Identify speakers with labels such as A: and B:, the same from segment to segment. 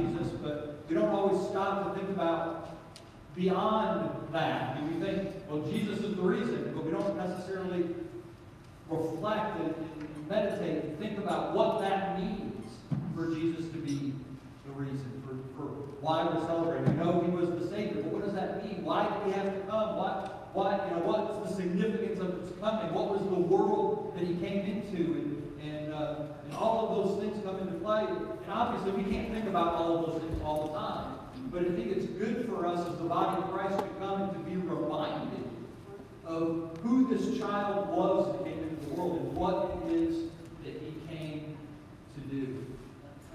A: Jesus, but we don't always stop to think about beyond that. Mean, we think, well, Jesus is the reason, but we don't necessarily reflect and, and meditate and think about what that means for Jesus to be the reason for, for why we're celebrating. We know he was the Savior, but what does that mean? Why did he have to come? Why, why, you know, what's the significance of his coming? What was the world that he came into? And, and, uh, and all of those things come into play. And obviously, we can't think about all of those things all the time. But I think it's good for us as the body of Christ to come and to be reminded of who this child was that came into the world and what it is that he came to do.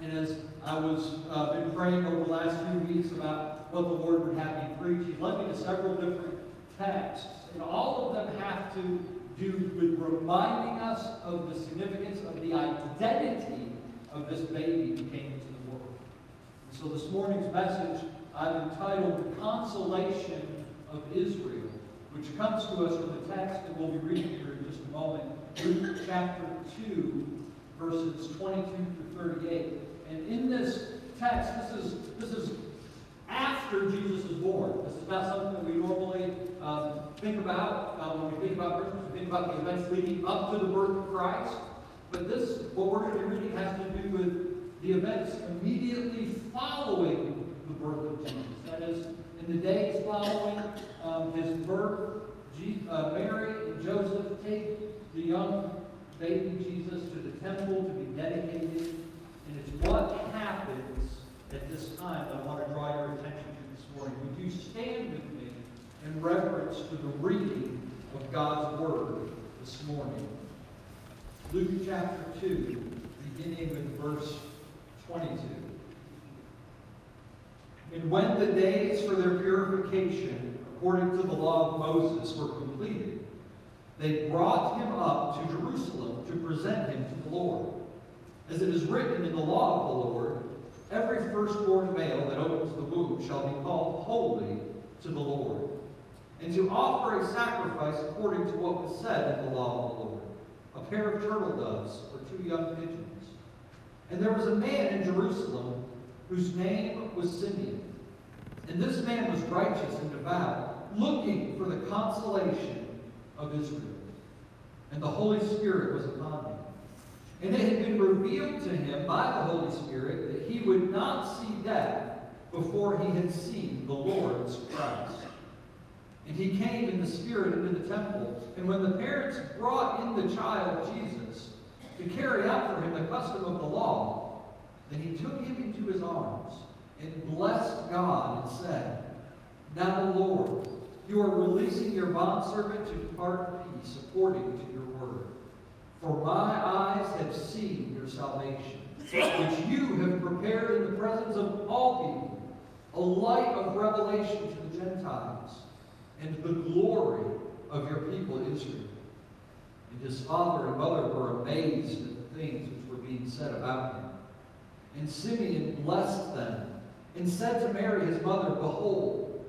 A: And as I was uh, been praying over the last few weeks about what the Lord would have me preach, He led me to several different texts, and all of them have to do with reminding us of the significance of the identity of this baby who came into the world. And so this morning's message I've entitled "The Consolation of Israel," which comes to us from the text that we'll be reading here in just a moment, Luke chapter two, verses 22 through 38. And in this text, this is, this is after Jesus is born. This is not something that we normally um, think about uh, when we think about Christmas. We think about the events leading up to the birth of Christ. But this, what we're going to be reading, has to do with the events immediately following the birth of Jesus. That is, in the days following um, his birth, Je- uh, Mary and Joseph take the young baby Jesus to the temple to be dedicated. And it's what happens at this time that I want to draw your attention to this morning. Would you stand with me in reverence to the reading of God's Word this morning? Luke chapter 2, beginning with verse 22. And when the days for their purification, according to the law of Moses, were completed, they brought him up to Jerusalem to present him to the Lord. As it is written in the law of the Lord, every firstborn male that opens the womb shall be called holy to the Lord, and to offer a sacrifice according to what was said in the law of the Lord, a pair of turtle doves or two young pigeons. And there was a man in Jerusalem whose name was Simeon. And this man was righteous and devout, looking for the consolation of Israel. And the Holy Spirit was upon him. And it had been revealed to him by the Holy Spirit that he would not see death before he had seen the Lord's Christ. And he came in the Spirit into the temple. And when the parents brought in the child Jesus to carry out for him the custom of the law, then he took him into his arms and blessed God and said, Now, Lord, you are releasing your bondservant to depart in peace according to your word. For my eyes have seen your salvation, which you have prepared in the presence of all people, a light of revelation to the Gentiles, and the glory of your people Israel. And his father and mother were amazed at the things which were being said about him. And Simeon blessed them, and said to Mary his mother, Behold,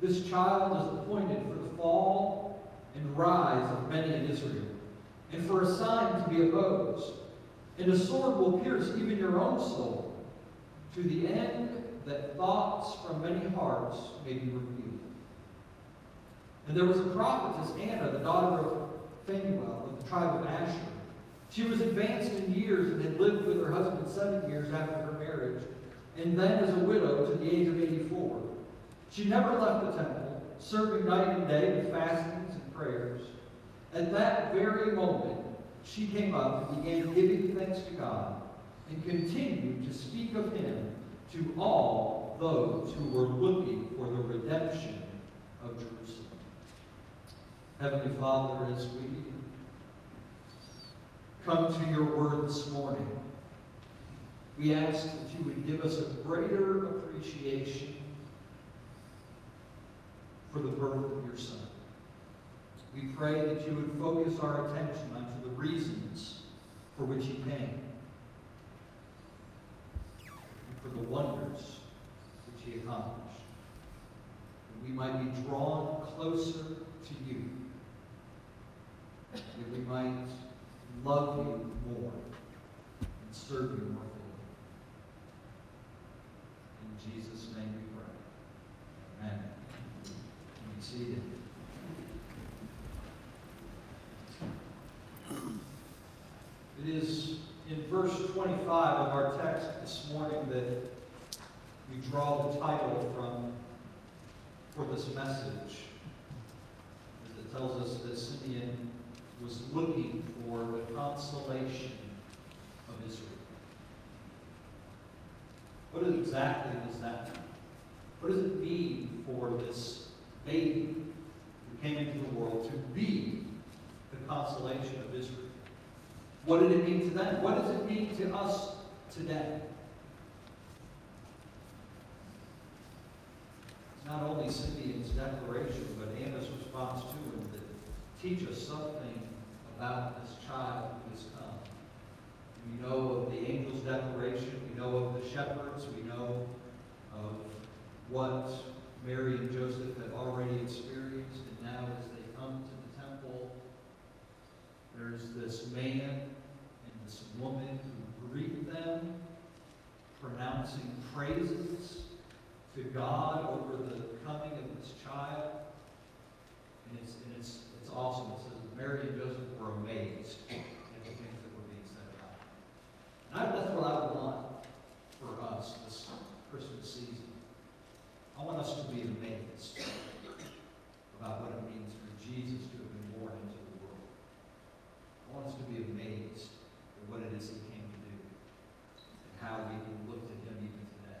A: this child is appointed for the fall and rise of many in Israel, and for a sign to be opposed. And a sword will pierce even your own soul, to the end that thoughts from many hearts may be revealed. And there was a prophetess, Anna, the daughter of Phanuel, of the tribe of Asher. She was advanced in years and had lived with her husband seven years after her marriage, and then as a widow to the age of 84. She never left the temple, serving night and day with fastings and prayers. At that very moment, she came up and began giving thanks to God and continued to speak of him to all those who were looking for the redemption of Jerusalem. Heavenly Father, as we come to your word this morning, we ask that you would give us a greater appreciation for the birth of your Son. We pray that you would focus our attention onto the reasons for which he came and for the wonders which he accomplished. That we might be drawn closer to you. That we might love you more and serve you more fully. In Jesus' name we pray. Amen. You be seated. It is in verse 25 of our text this morning that we draw the title from for this message. As it tells us that Simeon was looking for the consolation of Israel. What exactly does that mean? What does it mean for this baby who came into the world to be the consolation of Israel? What did it mean to them? What does it mean to us today? It's not only Simeon's declaration, but Anna's response to it that teach us something about this child who has come. We know of the angel's declaration, we know of the shepherds, we know of what Mary and Joseph had already experienced, and now as they come to the temple, there's this man and this woman who greet them, pronouncing praises to God over the coming of this child. And it's, and it's, it's awesome. It says Mary and Joseph were amazed at the things that were being said about him. And I, that's what I want for us this Christmas season. I want us to be amazed about what it means for Jesus to have been born into the world. I want us to be amazed at what it is he came to do and how we can look to him even today.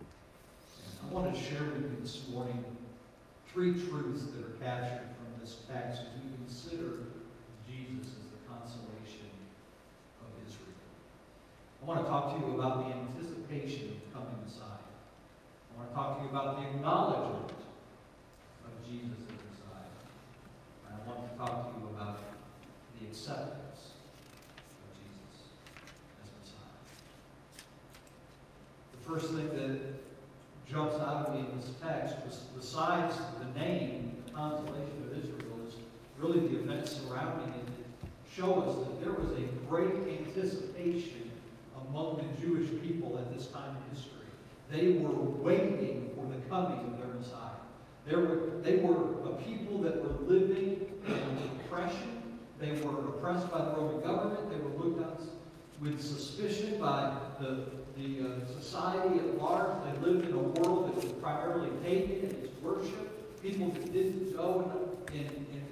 A: And I want to share with you this morning three truths that are captured from this text as we consider Jesus as the consolation of Israel. I want to talk to you about the anticipation of coming Messiah. I want to talk to you about the acknowledgement of Jesus as Messiah. And I want to talk to you about the acceptance of Jesus as Messiah. The first thing that jumps out at me in this text was besides the name, the consolation of Israel, is really the events surrounding it show us that there was a great anticipation among the Jewish people at this time in history. They were waiting for the coming of their Messiah. They were, they were a people that were living in oppression. They were oppressed by the Roman government. They were looked at with suspicion by the, the uh, society at large. They lived in a world that was primarily pagan in its worship. People that didn't and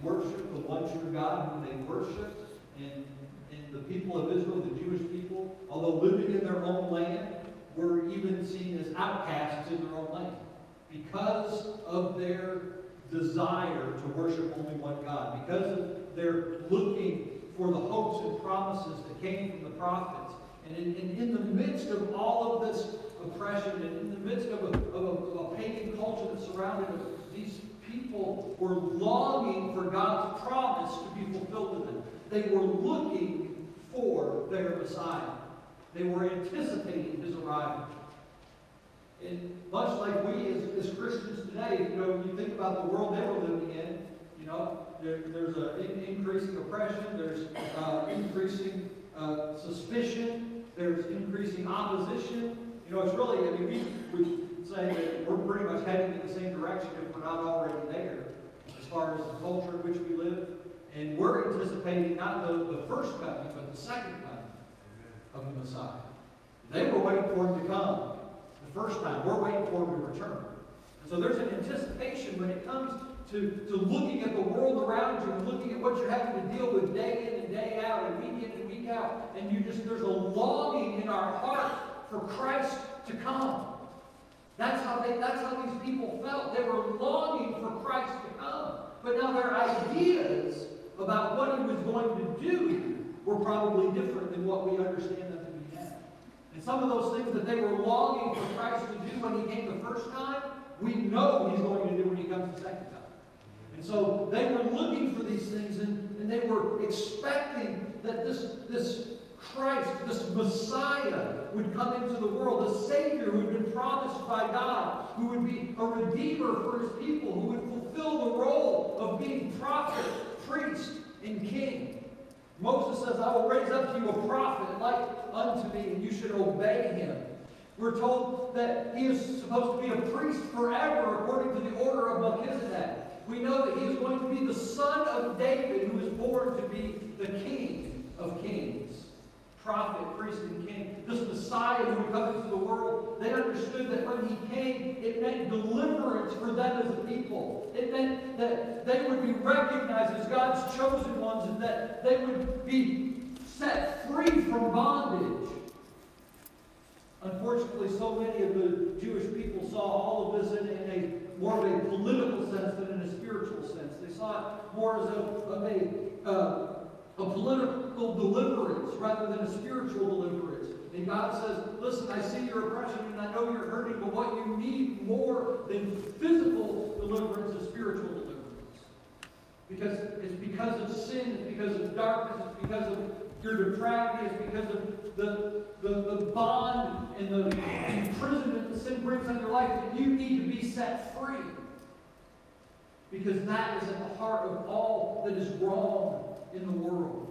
A: worship the one true God whom they worshiped. And, and the people of Israel, the Jewish people, although living in their own land, were even seen as outcasts in their own land because of their desire to worship only one God, because of their looking for the hopes and promises that came from the prophets. And in, in, in the midst of all of this oppression, and in the midst of a, of a, of a pagan culture that surrounded these people were longing for God's promise to be fulfilled to them. They were looking for their Messiah. They were anticipating his arrival. And much like we as, as Christians today, you know, when you think about the world they were living in, you know, there, there's an in, increasing oppression, there's uh, increasing uh, suspicion, there's increasing opposition. You know, it's really, I mean, we say that we're pretty much heading in the same direction if we're not already there, as far as the culture in which we live And we're anticipating not the, the first coming, but the second coming of the Messiah. They were waiting for him to come the first time. We're waiting for him to return. And so there's an anticipation when it comes to, to looking at the world around you and looking at what you're having to deal with day in and day out and week in and week out. And you just there's a longing in our heart for Christ to come. That's how they that's how these people felt. They were longing for Christ to come. But now their ideas about what he was going to do were probably different than what we understand them to be now. And some of those things that they were longing for Christ to do when he came the first time, we know he's going to do when he comes the second time. And so they were looking for these things and, and they were expecting that this, this Christ, this Messiah, would come into the world, a Savior who had been promised by God, who would be a Redeemer for his people, who would fulfill the role of being prophet, priest, and king. Moses says, I will raise up to you a prophet like unto me, and you should obey him. We're told that he is supposed to be a priest forever according to the order of Melchizedek. We know that he is going to be the son of David who is born to be the king of kings prophet, priest, and king, this Messiah who would come into the world, they understood that when he came, it meant deliverance for them as a people. It meant that they would be recognized as God's chosen ones and that they would be set free from bondage. Unfortunately, so many of the Jewish people saw all of this in, in a more of a political sense than in a spiritual sense. They saw it more as a, of a uh, a political deliverance rather than a spiritual deliverance. And God says, listen, I see your oppression and I know you're hurting, but what you need more than physical deliverance is spiritual deliverance. Because it's because of sin, it's because of darkness, it's because of your depravity, it's because of the, the, the bond and the imprisonment that sin brings on your life that you need to be set free. Because that is at the heart of all that is wrong in the world.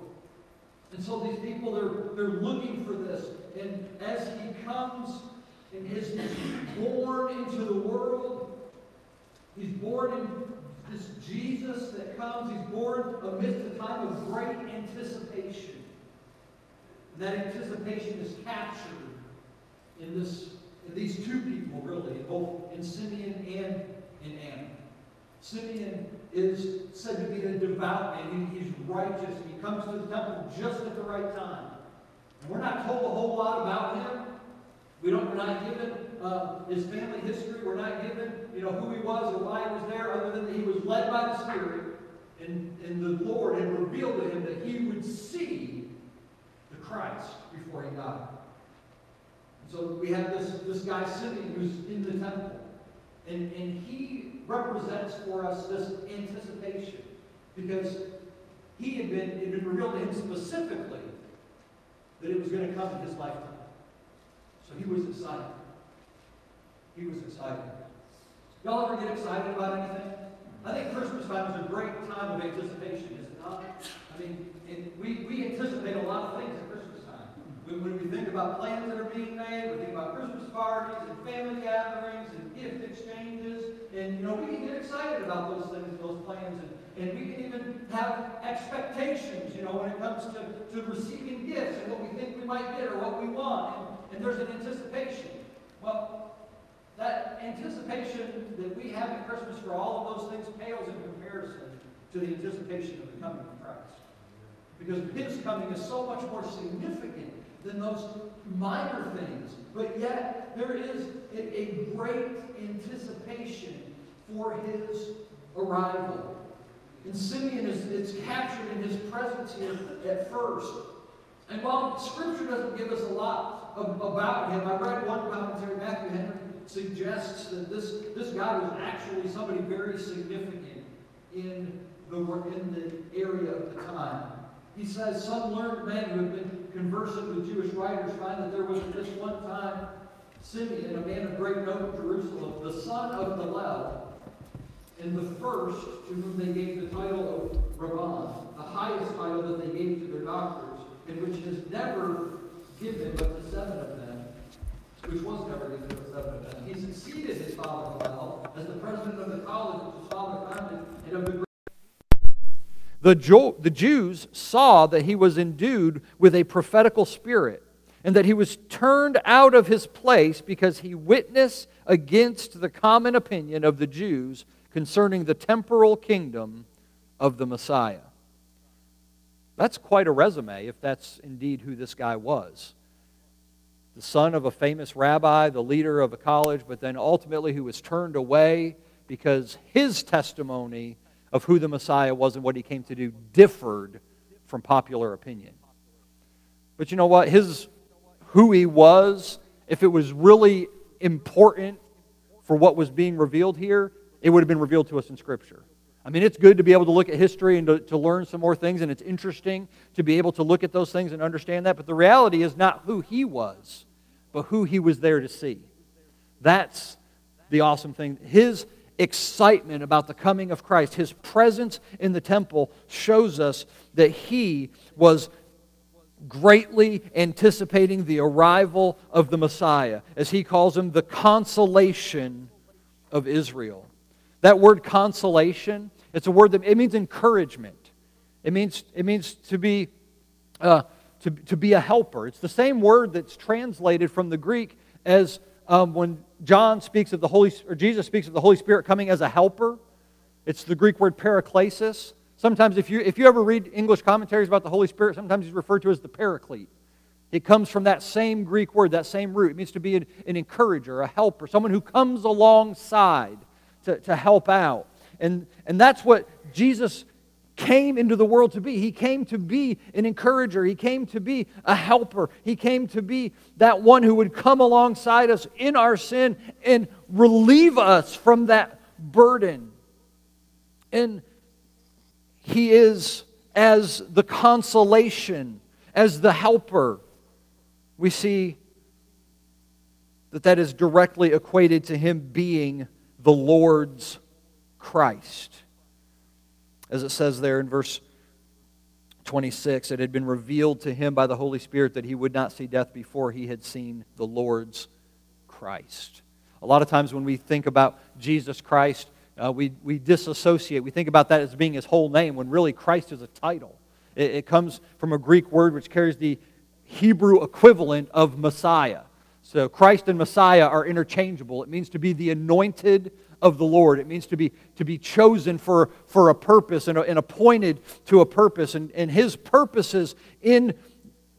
A: And so these people, they're, they're looking for this. And as he comes and is born into the world, he's born in this Jesus that comes, he's born amidst a time of great anticipation. And that anticipation is captured in this in these two people, really, both in Simeon and in Anna. Simeon is said to be a devout man. He, he's righteous. He comes to the temple just at the right time. And we're not told a whole lot about him. We don't, we're not given uh, his family history. We're not given, you know, who he was or why he was there, other than that he was led by the Spirit, and, and the Lord had revealed to him that he would see the Christ before he died. And so we have this, this guy Simeon who's in the temple. And, and he represents for us this anticipation because he had been, it had been revealed to him specifically that it was going to come in his lifetime. So he was excited. He was excited. Y'all ever get excited about anything? I think Christmas time is a great time of anticipation, is it not? I mean, we, we anticipate a lot of things. When, we think about plans that are being made, we think about Christmas parties and family gatherings and gift exchanges and, you know, we can get excited about those things, those plans, and, and we can even have expectations, you know, when it comes to, to receiving gifts and what we think we might get or what we want. And, and there's an anticipation. Well, that anticipation that we have at Christmas for all of those things pales in comparison to the anticipation of the coming of Christ. Because his coming is so much more significant than those minor things. But yet, there is a, great anticipation for his arrival. And Simeon is it's captured in his presence here at first. And while Scripture doesn't give us a lot of, about him, I read one commentary, Matthew Henry suggests that this, this guy was actually somebody very significant in the, in the area of the time. He says, some learned men who have been conversant with Jewish writers find that there was at this one time Simeon, a man of great note in Jerusalem, the son of Hillel, and the first to whom they gave the title of Rabban, the highest title that they gave to their doctors, and which has never given but to seven of them, which was never given to seven of them. He succeeded his father Hillel as the president of the college which his father founded, and of the The, Jo- the Jews saw that he was endued with a prophetical spirit and that he was turned out of his place because he witnessed against the common opinion of the Jews concerning the temporal kingdom of the Messiah. That's quite a resume if that's indeed who this guy was. The son of a famous rabbi, the leader of a college, but then ultimately who was turned away because his testimony of who the Messiah was and what he came to do differed from popular opinion. But you know what? His who he was, if it was really important for what was being revealed here, it would have been revealed to us in Scripture. I mean, it's good to be able to look at history and to, to learn some more things, and it's interesting to be able to look at those things and understand that. But the reality is not who he was, but who he was there to see. That's the awesome thing. His excitement about the coming of Christ, his presence in the temple, shows us that he was greatly anticipating the arrival of the Messiah, as he calls him the consolation of Israel. That word consolation, it's a word that it means encouragement. It means, it means to be uh, to, to be a helper. It's the same word that's translated from the Greek as um, when John speaks of the Holy or Jesus speaks of the Holy Spirit coming as a helper. It's the Greek word paraklesis. Sometimes, if you, if you ever read English commentaries about the Holy Spirit, sometimes he's referred to as the paraclete. It comes from that same Greek word, that same root. It means to be an, an encourager, a helper, someone who comes alongside to, to help out. And, and that's what Jesus came into the world to be. He came to be an encourager. He came to be a helper. He came to be that one who would come alongside us in our sin and relieve us from that burden. And He is as the consolation, as the helper. We see that that is directly equated to Him being the Lord's Christ. As it says there in verse 26, it had been revealed to him by the Holy Spirit that he would not see death before he had seen the Lord's Christ. A lot of times when we think about Jesus Christ, uh, we, we disassociate. We think about that as being his whole name when really Christ is a title. It, it comes from a Greek word which carries the Hebrew equivalent of Messiah. So Christ and Messiah are interchangeable. It means to be the anointed of the Lord. It means to be, to be chosen for, for a purpose and, and appointed to a purpose. And, and his purposes in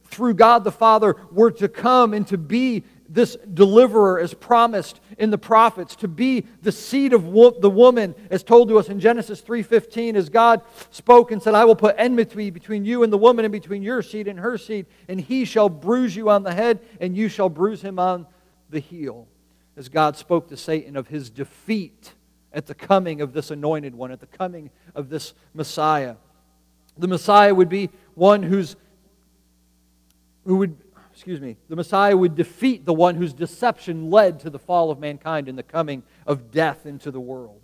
A: through God the Father were to come and to be this deliverer is promised in the prophets to be the seed of wo- the woman as told to us in Genesis 3:15 as God spoke and said I will put enmity between you and the woman and between your seed and her seed and he shall bruise you on the head and you shall bruise him on the heel. As God spoke to Satan of his defeat at the coming of this anointed one at the coming of this Messiah. The Messiah would be one who's who would excuse me, the Messiah would defeat the one whose deception led to the fall of mankind and the coming of death into the world.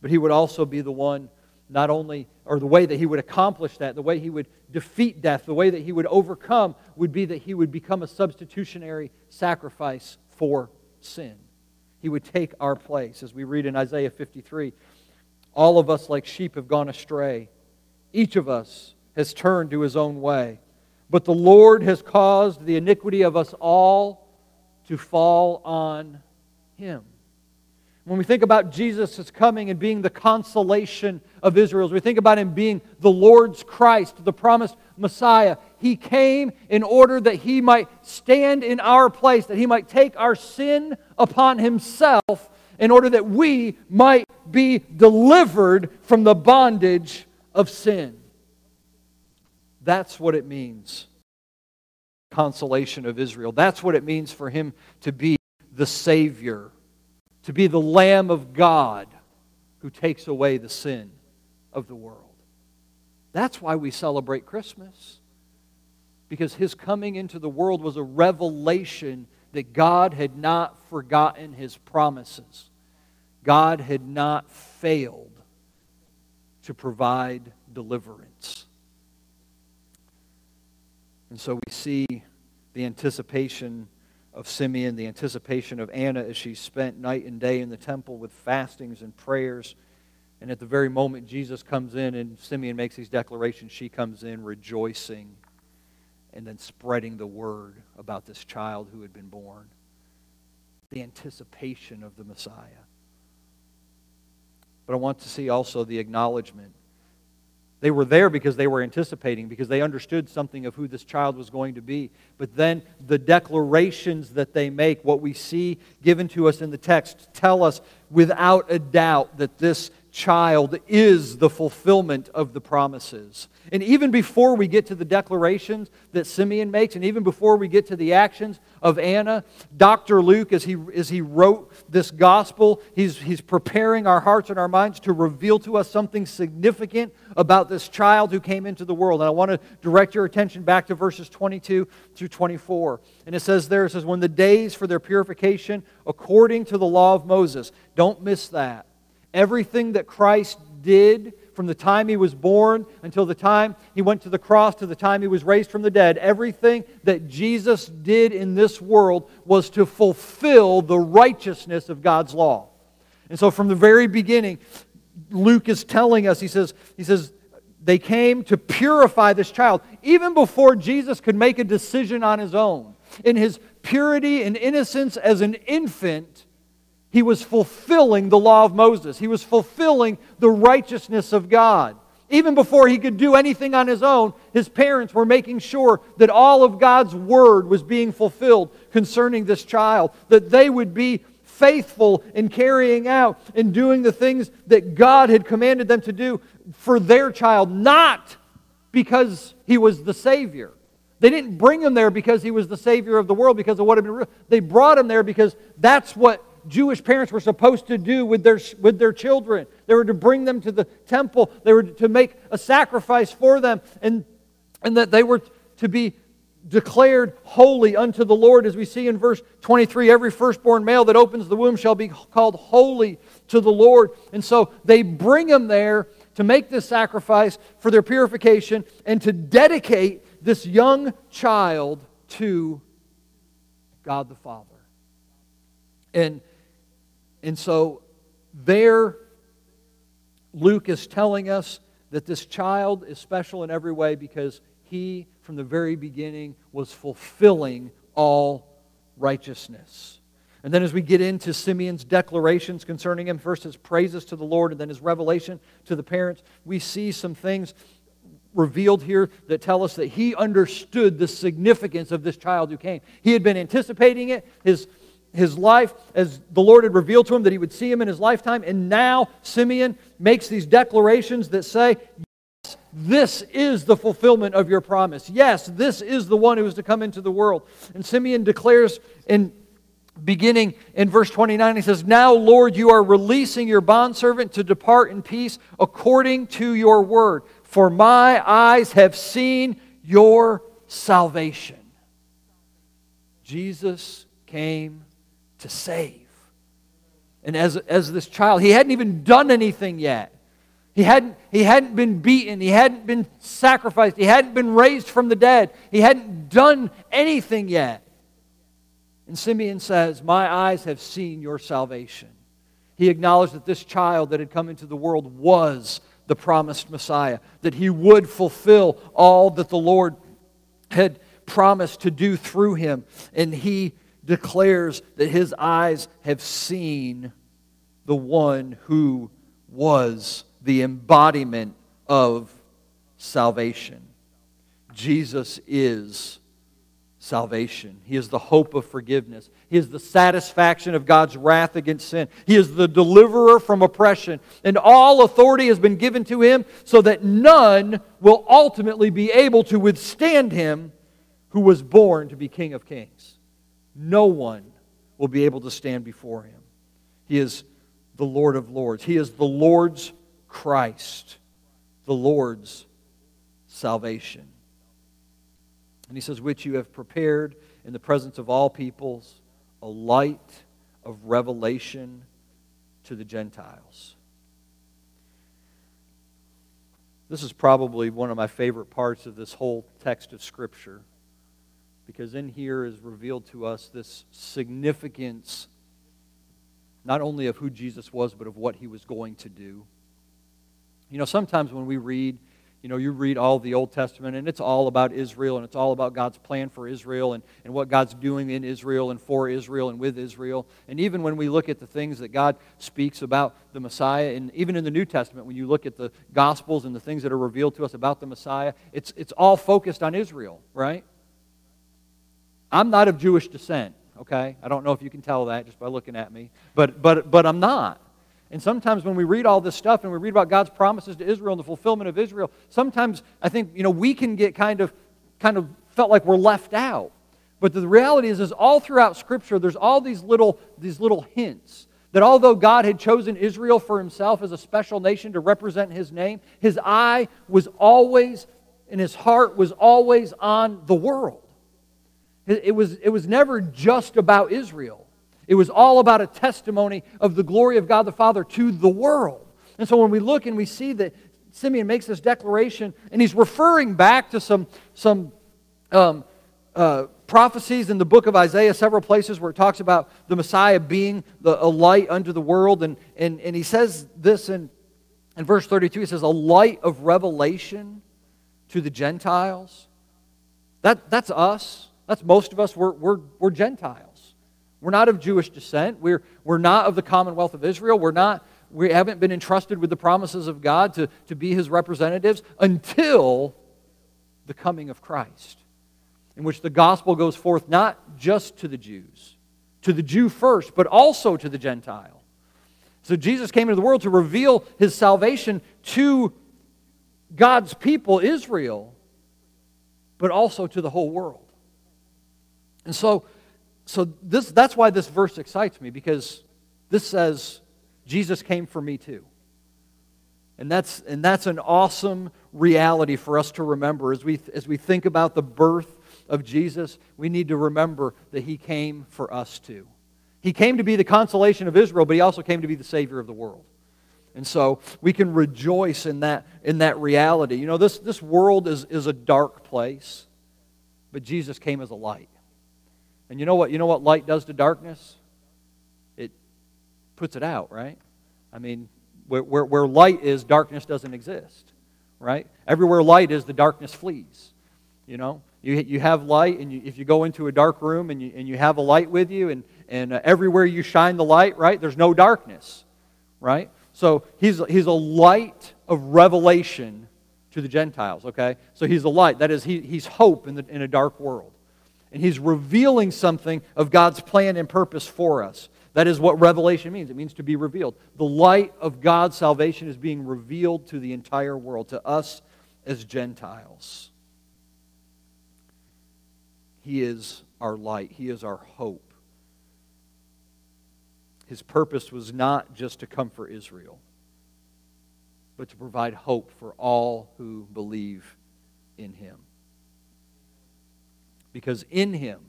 A: But he would also be the one, not only, or the way that he would accomplish that, the way he would defeat death, the way that he would overcome, would be that he would become a substitutionary sacrifice for sin. He would take our place. As we read in Isaiah 53, all of us like sheep have gone astray. Each of us has turned to his own way. But the Lord has caused the iniquity of us all to fall on him. When we think about Jesus' as coming and being the consolation of Israel, as we think about him being the Lord's Christ, the promised Messiah, he came in order that he might stand in our place, that he might take our sin upon himself, in order that we might be delivered from the bondage of sin. That's what it means. Consolation of Israel. That's what it means for him to be the Savior, to be the Lamb of God who takes away the sin of the world. That's why we celebrate Christmas. Because his coming into the world was a revelation that God had not forgotten his promises. God had not failed to provide deliverance. And so we see the anticipation of Simeon, the anticipation of Anna as she spent night and day in the temple with fastings and prayers And at the very moment Jesus comes in and Simeon makes these declarations, she comes in rejoicing and then spreading the word about this child who had been born. The anticipation of the Messiah. But I want to see also the acknowledgement. They were there because they were anticipating, because they understood something of who this child was going to be. But then the declarations that they make, what we see given to us in the text, tell us without a doubt that this child is the fulfillment of the promises. And even before we get to the declarations that Simeon makes, and even before we get to the actions of Anna, Dr. Luke, as he, as he wrote this gospel, he's, he's preparing our hearts and our minds to reveal to us something significant about this child who came into the world. And I want to direct your attention back to verses 22 through 24. And it says there, it says, When the days for their purification according to the law of Moses, don't miss that Everything that Christ did from the time he was born until the time he went to the cross to the time he was raised from the dead, everything that Jesus did in this world was to fulfill the righteousness of God's law. And so from the very beginning, Luke is telling us, he says, he says, they came to purify this child. Even before Jesus could make a decision on his own, in his purity and innocence as an infant, he was fulfilling the law of Moses. He was fulfilling the righteousness of God. Even before he could do anything on his own, his parents were making sure that all of God's word was being fulfilled concerning this child, that they would be faithful in carrying out and doing the things that God had commanded them to do for their child, not because he was the Savior. They didn't bring him there because he was the Savior of the world, because of what had been. They brought him there because that's what Jewish parents were supposed to do with their, with their children. They were to bring them to the temple, they were to make a sacrifice for them, and, and that they were to be declared holy unto the Lord, as we see in verse 23 every firstborn male that opens the womb shall be called holy to the Lord. And so they bring them there to make this sacrifice for their purification and to dedicate this young child to God the Father. And and so there, Luke is telling us that this child is special in every way because he, from the very beginning, was fulfilling all righteousness. And then, as we get into Simeon's declarations concerning him, first his praises to the Lord and then his revelation to the parents, we see some things revealed here that tell us that he understood the significance of this child who came. He had been anticipating it. His his life as the Lord had revealed to him that he would see him in his lifetime. And now Simeon makes these declarations that say, Yes, this is the fulfillment of your promise. Yes, this is the one who is to come into the world. And Simeon declares in beginning in verse 29, he says, Now, Lord, you are releasing your bondservant to depart in peace according to your word. For my eyes have seen your salvation. Jesus came to save. And as, as this child, he hadn't even done anything yet. He hadn't, he hadn't been beaten. He hadn't been sacrificed. He hadn't been raised from the dead. He hadn't done anything yet. And Simeon says, My eyes have seen your salvation. He acknowledged that this child that had come into the world was the promised Messiah, that he would fulfill all that the Lord had promised to do through him. And he declares that his eyes have seen the one who was the embodiment of salvation. Jesus is salvation. He is the hope of forgiveness. He is the satisfaction of God's wrath against sin. He is the deliverer from oppression. And all authority has been given to him so that none will ultimately be able to withstand him who was born to be King of Kings no one will be able to stand before him. He is the Lord of Lords. He is the Lord's Christ, the Lord's salvation. And he says, Which you have prepared in the presence of all peoples, a light of revelation to the Gentiles. This is probably one of my favorite parts of this whole text of Scripture because in here is revealed to us this significance not only of who Jesus was, but of what he was going to do. You know, sometimes when we read, you know, you read all the Old Testament and it's all about Israel and it's all about God's plan for Israel and, and what God's doing in Israel and for Israel and with Israel. And even when we look at the things that God speaks about the Messiah, and even in the New Testament, when you look at the Gospels and the things that are revealed to us about the Messiah, it's, it's all focused on Israel, right? I'm not of Jewish descent, okay? I don't know if you can tell that just by looking at me, but, but, but I'm not. And sometimes when we read all this stuff and we read about God's promises to Israel and the fulfillment of Israel, sometimes I think, you know, we can get kind of, kind of felt like we're left out. But the reality is, is all throughout Scripture, there's all these little, these little hints that although God had chosen Israel for himself as a special nation to represent his name, his eye was always, and his heart was always on the world. It was, it was never just about Israel. It was all about a testimony of the glory of God the Father to the world. And so when we look and we see that Simeon makes this declaration, and he's referring back to some, some um, uh, prophecies in the book of Isaiah, several places where it talks about the Messiah being the, a light unto the world. And, and, and he says this in, in verse 32 he says, A light of revelation to the Gentiles. That, that's us. That's most of us. We're, we're, we're Gentiles. We're not of Jewish descent. We're, we're not of the commonwealth of Israel. We're not, we haven't been entrusted with the promises of God to, to be his representatives until the coming of Christ, in which the gospel goes forth not just to the Jews, to the Jew first, but also to the Gentile. So Jesus came into the world to reveal his salvation to God's people, Israel, but also to the whole world. And so so this, that's why this verse excites me because this says Jesus came for me too. And that's, and that's an awesome reality for us to remember as we, as we think about the birth of Jesus. We need to remember that he came for us too. He came to be the consolation of Israel, but he also came to be the Savior of the world. And so we can rejoice in that, in that reality. You know, this, this world is, is a dark place, but Jesus came as a light. And you know what? You know what light does to darkness? It puts it out, right? I mean, where, where, where light is, darkness doesn't exist, right? Everywhere light is, the darkness flees. You know, you, you have light, and you, if you go into a dark room and you, and you have a light with you, and, and uh, everywhere you shine the light, right, there's no darkness, right? So he's, he's a light of revelation to the Gentiles, okay? So he's a light. That is, he, he's hope in, the, in a dark world and he's revealing something of God's plan and purpose for us. That is what revelation means. It means to be revealed. The light of God's salvation is being revealed to the entire world, to us as Gentiles. He is our light, He is our hope. His purpose was not just to comfort Israel, but to provide hope for all who believe in Him because in him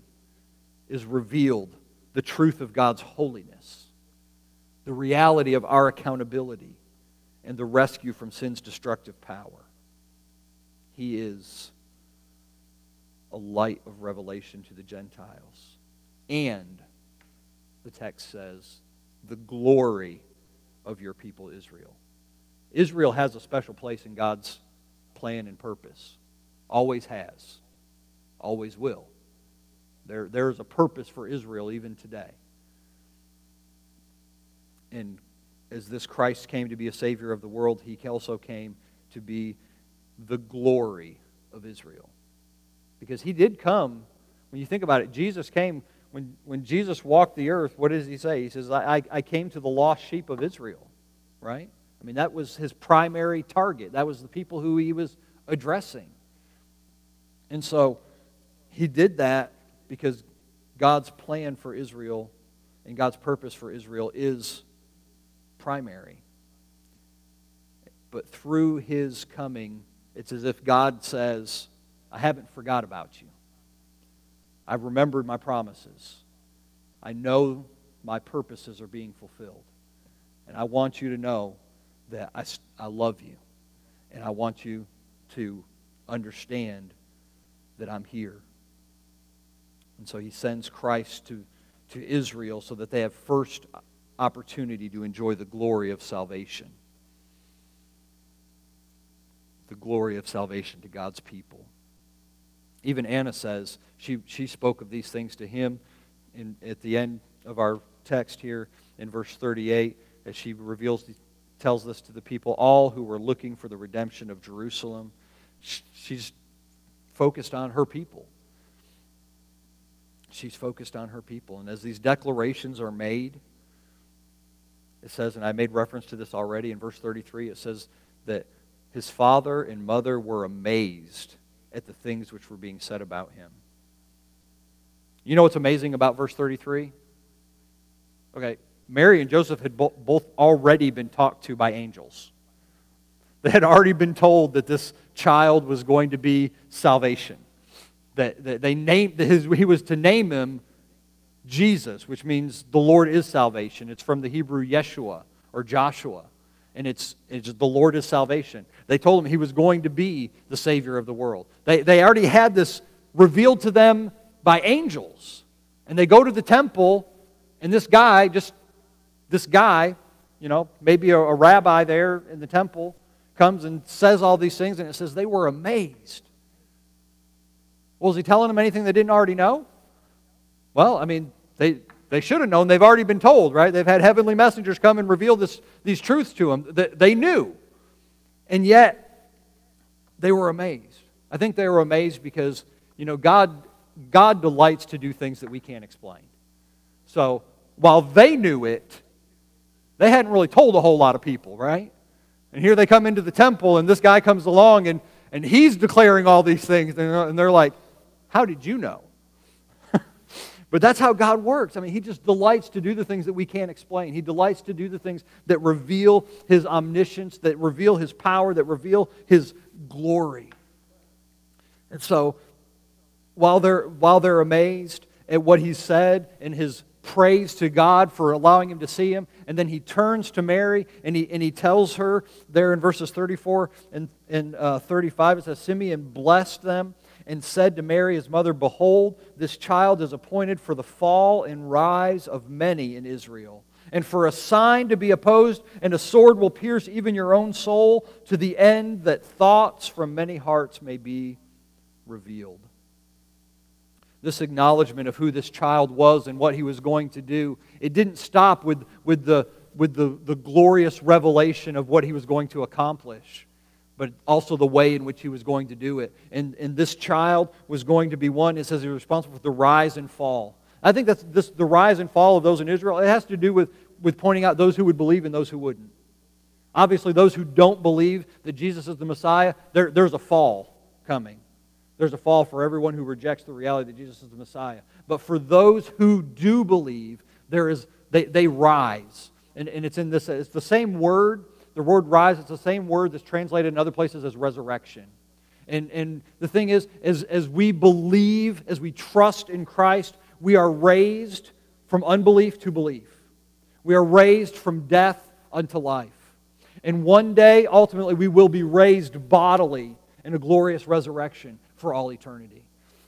A: is revealed the truth of God's holiness, the reality of our accountability, and the rescue from sin's destructive power. He is a light of revelation to the Gentiles. And, the text says, the glory of your people Israel. Israel has a special place in God's plan and purpose, always has always will. There, there is a purpose for Israel even today. And as this Christ came to be a Savior of the world, he also came to be the glory of Israel. Because he did come, when you think about it, Jesus came, when, when Jesus walked the earth, what does he say? He says, I, I came to the lost sheep of Israel, right? I mean, that was his primary target. That was the people who he was addressing. And so, he did that because God's plan for Israel and God's purpose for Israel is primary. But through his coming, it's as if God says, I haven't forgot about you. I've remembered my promises. I know my purposes are being fulfilled. And I want you to know that I, I love you. And I want you to understand that I'm here and so he sends Christ to, to Israel so that they have first opportunity to enjoy the glory of salvation. the glory of salvation to God's people. Even Anna says she, she spoke of these things to him in, at the end of our text here in verse 38 as she reveals, tells this to the people, all who were looking for the redemption of Jerusalem. She's focused on her people. She's focused on her people. And as these declarations are made, it says, and I made reference to this already in verse 33, it says that his father and mother were amazed at the things which were being said about him. You know what's amazing about verse 33? Okay, Mary and Joseph had bo- both already been talked to by angels. They had already been told that this child was going to be salvation. That, that they named his, he was to name him Jesus, which means the Lord is salvation. It's from the Hebrew Yeshua or Joshua and it's, it's the Lord is salvation. They told him he was going to be the Savior of the world. They, they already had this revealed to them by angels. And they go to the temple, and this guy, just this guy, you know, maybe a, a rabbi there in the temple, comes and says all these things, and it says they were amazed. Was he telling them anything they didn't already know? Well, I mean, they, they should have known. They've already been told, right? They've had heavenly messengers come and reveal this, these truths to them. They knew. And yet, they were amazed. I think they were amazed because, you know, God, God delights to do things that we can't explain. So, while they knew it, they hadn't really told a whole lot of people, right? And here they come into the temple, and this guy comes along, and, and he's declaring all these things. And they're like, How did you know? But that's how God works. I mean, He just delights to do the things that we can't explain. He delights to do the things that reveal His omniscience, that reveal His power, that reveal His glory. And so, while they're, while they're amazed at what He said and His praise to God for allowing him to see him. And then he turns to Mary and he, and he tells her there in verses 34 and, and uh, 35, it says, Simeon blessed them and said to Mary, his mother, Behold, this child is appointed for the fall and rise of many in Israel, and for a sign to be opposed, and a sword will pierce even your own soul, to the end that thoughts from many hearts may be revealed. This acknowledgement of who this child was and what he was going to do, it didn't stop with, with, the, with the, the glorious revelation of what he was going to accomplish but also the way in which he was going to do it. And, and this child was going to be one, it says he was responsible for the rise and fall. I think that's this, the rise and fall of those in Israel, it has to do with, with pointing out those who would believe and those who wouldn't. Obviously, those who don't believe that Jesus is the Messiah, there, there's a fall coming. There's a fall for everyone who rejects the reality that Jesus is the Messiah. But for those who do believe, there is, they, they rise. And, and it's in this, it's the same word the word rise, it's the same word that's translated in other places as resurrection. And, and the thing is, as, as we believe, as we trust in Christ, we are raised from unbelief to belief. We are raised from death unto life. And one day, ultimately, we will be raised bodily in a glorious resurrection for all eternity.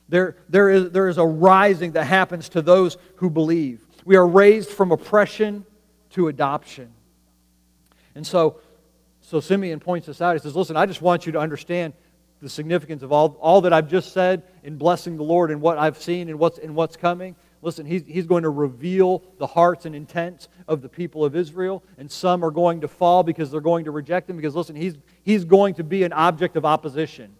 A: There, there, is, there is a rising that happens to those who believe. We are raised from oppression to adoption. And so, so Simeon points this out. He says, Listen, I just want you to understand the significance of all, all that I've just said in blessing the Lord and what I've seen and what's, and what's coming. Listen, he's, he's going to reveal the hearts and intents of the people of Israel, and some are going to fall because they're going to reject him. Because, listen, he's, he's going to be an object of opposition.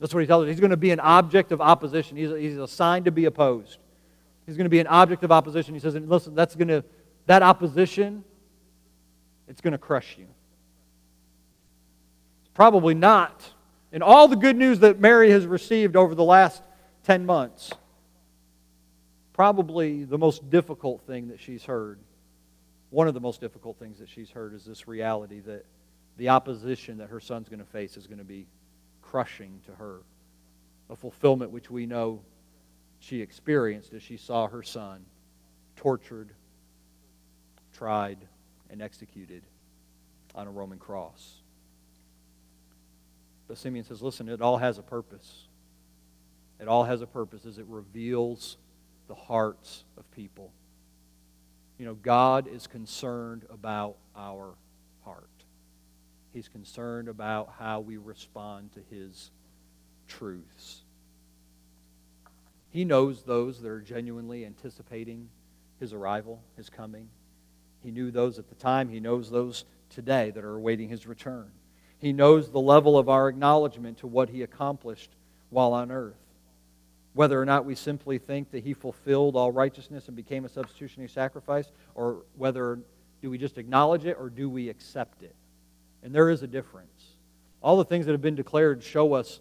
A: That's what he tells us. He's going to be an object of opposition. He's, he's assigned to be opposed. He's going to be an object of opposition. He says, and listen, that's going to, that opposition it's going to crush you. It's Probably not. In all the good news that Mary has received over the last 10 months, probably the most difficult thing that she's heard, one of the most difficult things that she's heard is this reality that the opposition that her son's going to face is going to be crushing to her. A fulfillment which we know she experienced as she saw her son tortured, tried, and executed on a Roman cross. But Simeon says, listen, it all has a purpose. It all has a purpose as it reveals the hearts of people. You know, God is concerned about our heart. He's concerned about how we respond to His truths. He knows those that are genuinely anticipating His arrival, His coming. He knew those at the time. He knows those today that are awaiting His return. He knows the level of our acknowledgement to what He accomplished while on earth. Whether or not we simply think that He fulfilled all righteousness and became a substitutionary sacrifice, or whether do we just acknowledge it or do we accept it? And there is a difference. All the things that have been declared show us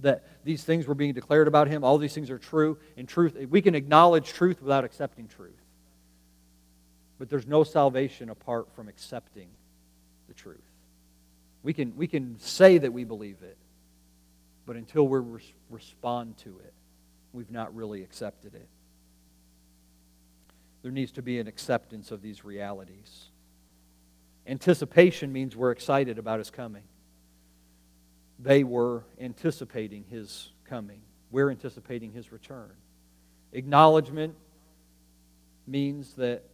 A: that these things were being declared about him. All these things are true. In truth, we can acknowledge truth without accepting truth. But there's no salvation apart from accepting the truth. We can, we can say that we believe it, but until we res- respond to it, we've not really accepted it. There needs to be an acceptance of these realities. Anticipation means we're excited about his coming. They were anticipating his coming. We're anticipating his return. Acknowledgement means that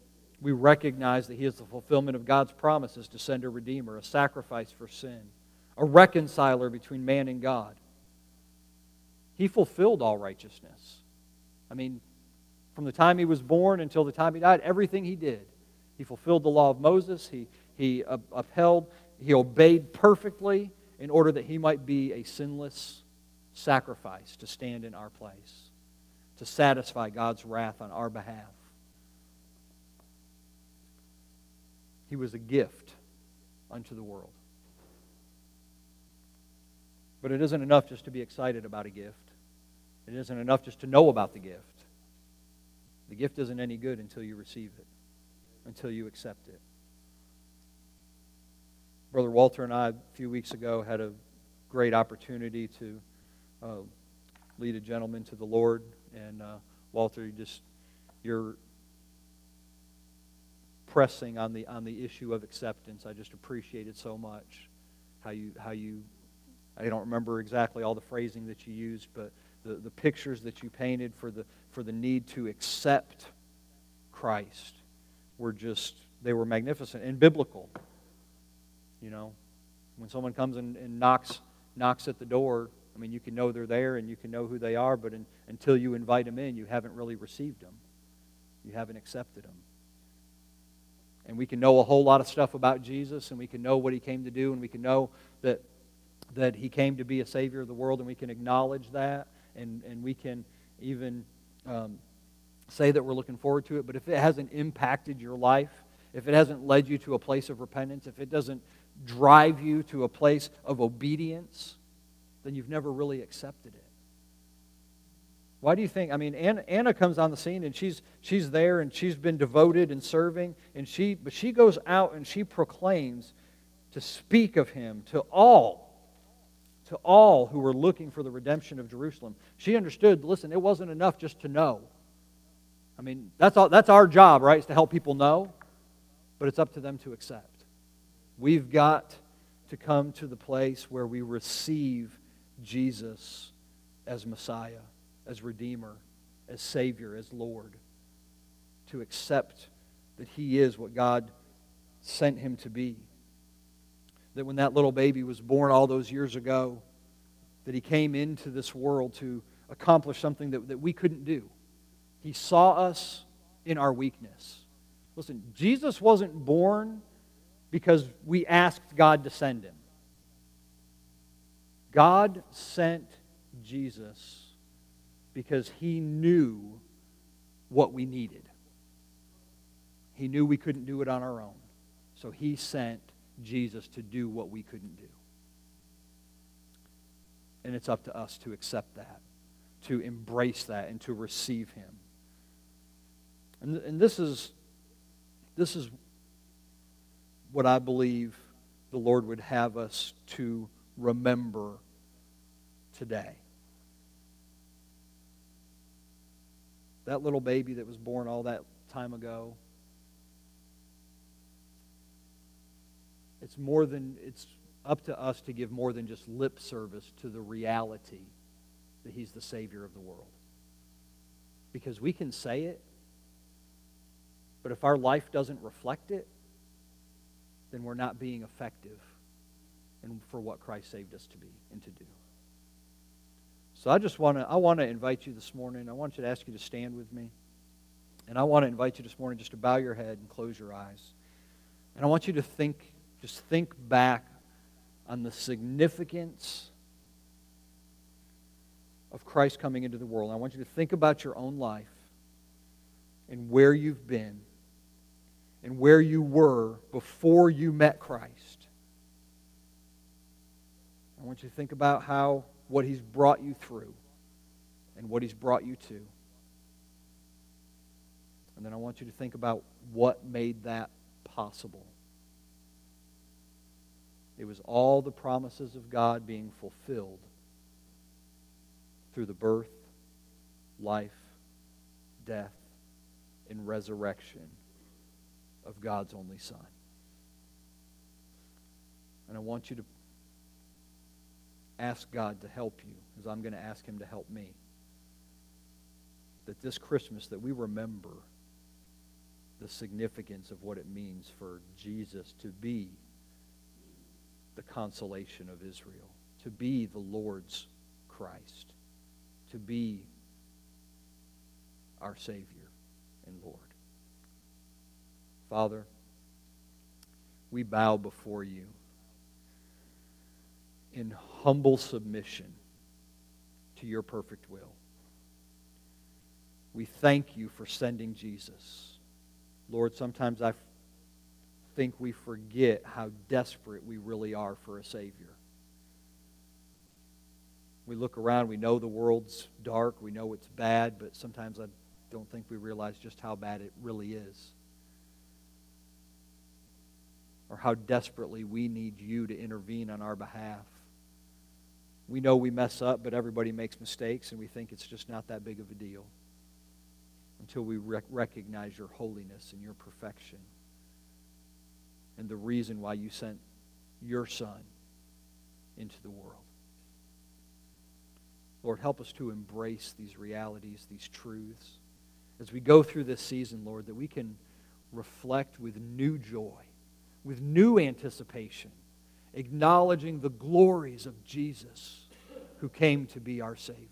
A: we recognize that he is the fulfillment of God's promises to send a redeemer, a sacrifice for sin, a reconciler between man and God. He fulfilled all righteousness. I mean, from the time he was born until the time he died, everything he did. He fulfilled the law of Moses. He, he upheld, he obeyed perfectly in order that he might be a sinless sacrifice to stand in our place, to satisfy God's wrath on our behalf. He was a gift unto the world. But it isn't enough just to be excited about a gift. It isn't enough just to know about the gift. The gift isn't any good until you receive it, until you accept it. Brother Walter and I, a few weeks ago, had a great opportunity to uh, lead a gentleman to the Lord. And uh, Walter, you just you're pressing on the on the issue of acceptance. I just appreciate it so much. How you how you I don't remember exactly all the phrasing that you used, but the, the pictures that you painted for the for the need to accept Christ were just they were magnificent and biblical. You know, when someone comes and, and knocks knocks at the door, I mean, you can know they're there and you can know who they are, but in, until you invite them in, you haven't really received them. You haven't accepted them. And we can know a whole lot of stuff about Jesus, and we can know what he came to do, and we can know that, that he came to be a Savior of the world, and we can acknowledge that, and, and we can even um, say that we're looking forward to it. But if it hasn't impacted your life, if it hasn't led you to a place of repentance, if it doesn't drive you to a place of obedience, then you've never really accepted it. Why do you think? I mean, Anna, Anna, comes on the scene and she's she's there and she's been devoted and serving and she but she goes out and she proclaims to speak of him to all to all who were looking for the redemption of Jerusalem. She understood, listen, it wasn't enough just to know. I mean, that's all that's our job, right? Is to help people know, but it's up to them to accept. We've got to come to the place where we receive Jesus as Messiah, as Redeemer, as Savior, as Lord. To accept that He is what God sent Him to be. That when that little baby was born all those years ago, that He came into this world to accomplish something that, that we couldn't do. He saw us in our weakness. Listen, Jesus wasn't born because we asked God to send him. God sent Jesus because he knew what we needed. He knew we couldn't do it on our own. So he sent Jesus to do what we couldn't do. And it's up to us to accept that, to embrace that, and to receive him. And, and this is this is what I believe the Lord would have us to remember today. That little baby that was born all that time ago, it's more than, it's up to us to give more than just lip service to the reality that He's the Savior of the world. Because we can say it, but if our life doesn't reflect it, then we're not being effective and for what Christ saved us to be and to do. So I just want to I want to invite you this morning. I want you to ask you to stand with me. And I want to invite you this morning just to bow your head and close your eyes. And I want you to think just think back on the significance of Christ coming into the world. I want you to think about your own life and where you've been and where you were before you met Christ. I want you to think about how what he's brought you through and what he's brought you to. And then I want you to think about what made that possible. It was all the promises of God being fulfilled through the birth, life, death, and resurrection of God's only Son. And I want you to ask God to help you, as I'm going to ask Him to help me. That this Christmas, that we remember the significance of what it means for Jesus to be the consolation of Israel, to be the Lord's Christ, to be our Savior and Lord. Father, we bow before you in humble submission to your perfect will. We thank you for sending Jesus. Lord, sometimes I think we forget how desperate we really are for a Savior. We look around, we know the world's dark, we know it's bad, but sometimes I don't think we realize just how bad it really is. Or how desperately we need you to intervene on our behalf. We know we mess up, but everybody makes mistakes, and we think it's just not that big of a deal until we rec- recognize your holiness and your perfection and the reason why you sent your Son into the world. Lord, help us to embrace these realities, these truths. As we go through this season, Lord, that we can reflect with new joy, with new anticipation, acknowledging the glories of Jesus who came to be our Savior.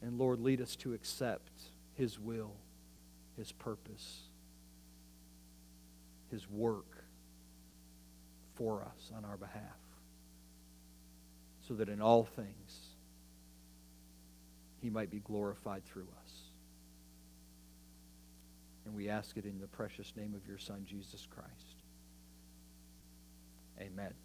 A: And Lord, lead us to accept His will, His purpose, His work for us on our behalf so that in all things he might be glorified through us. And we ask it in the precious name of your Son, Jesus Christ. Amen.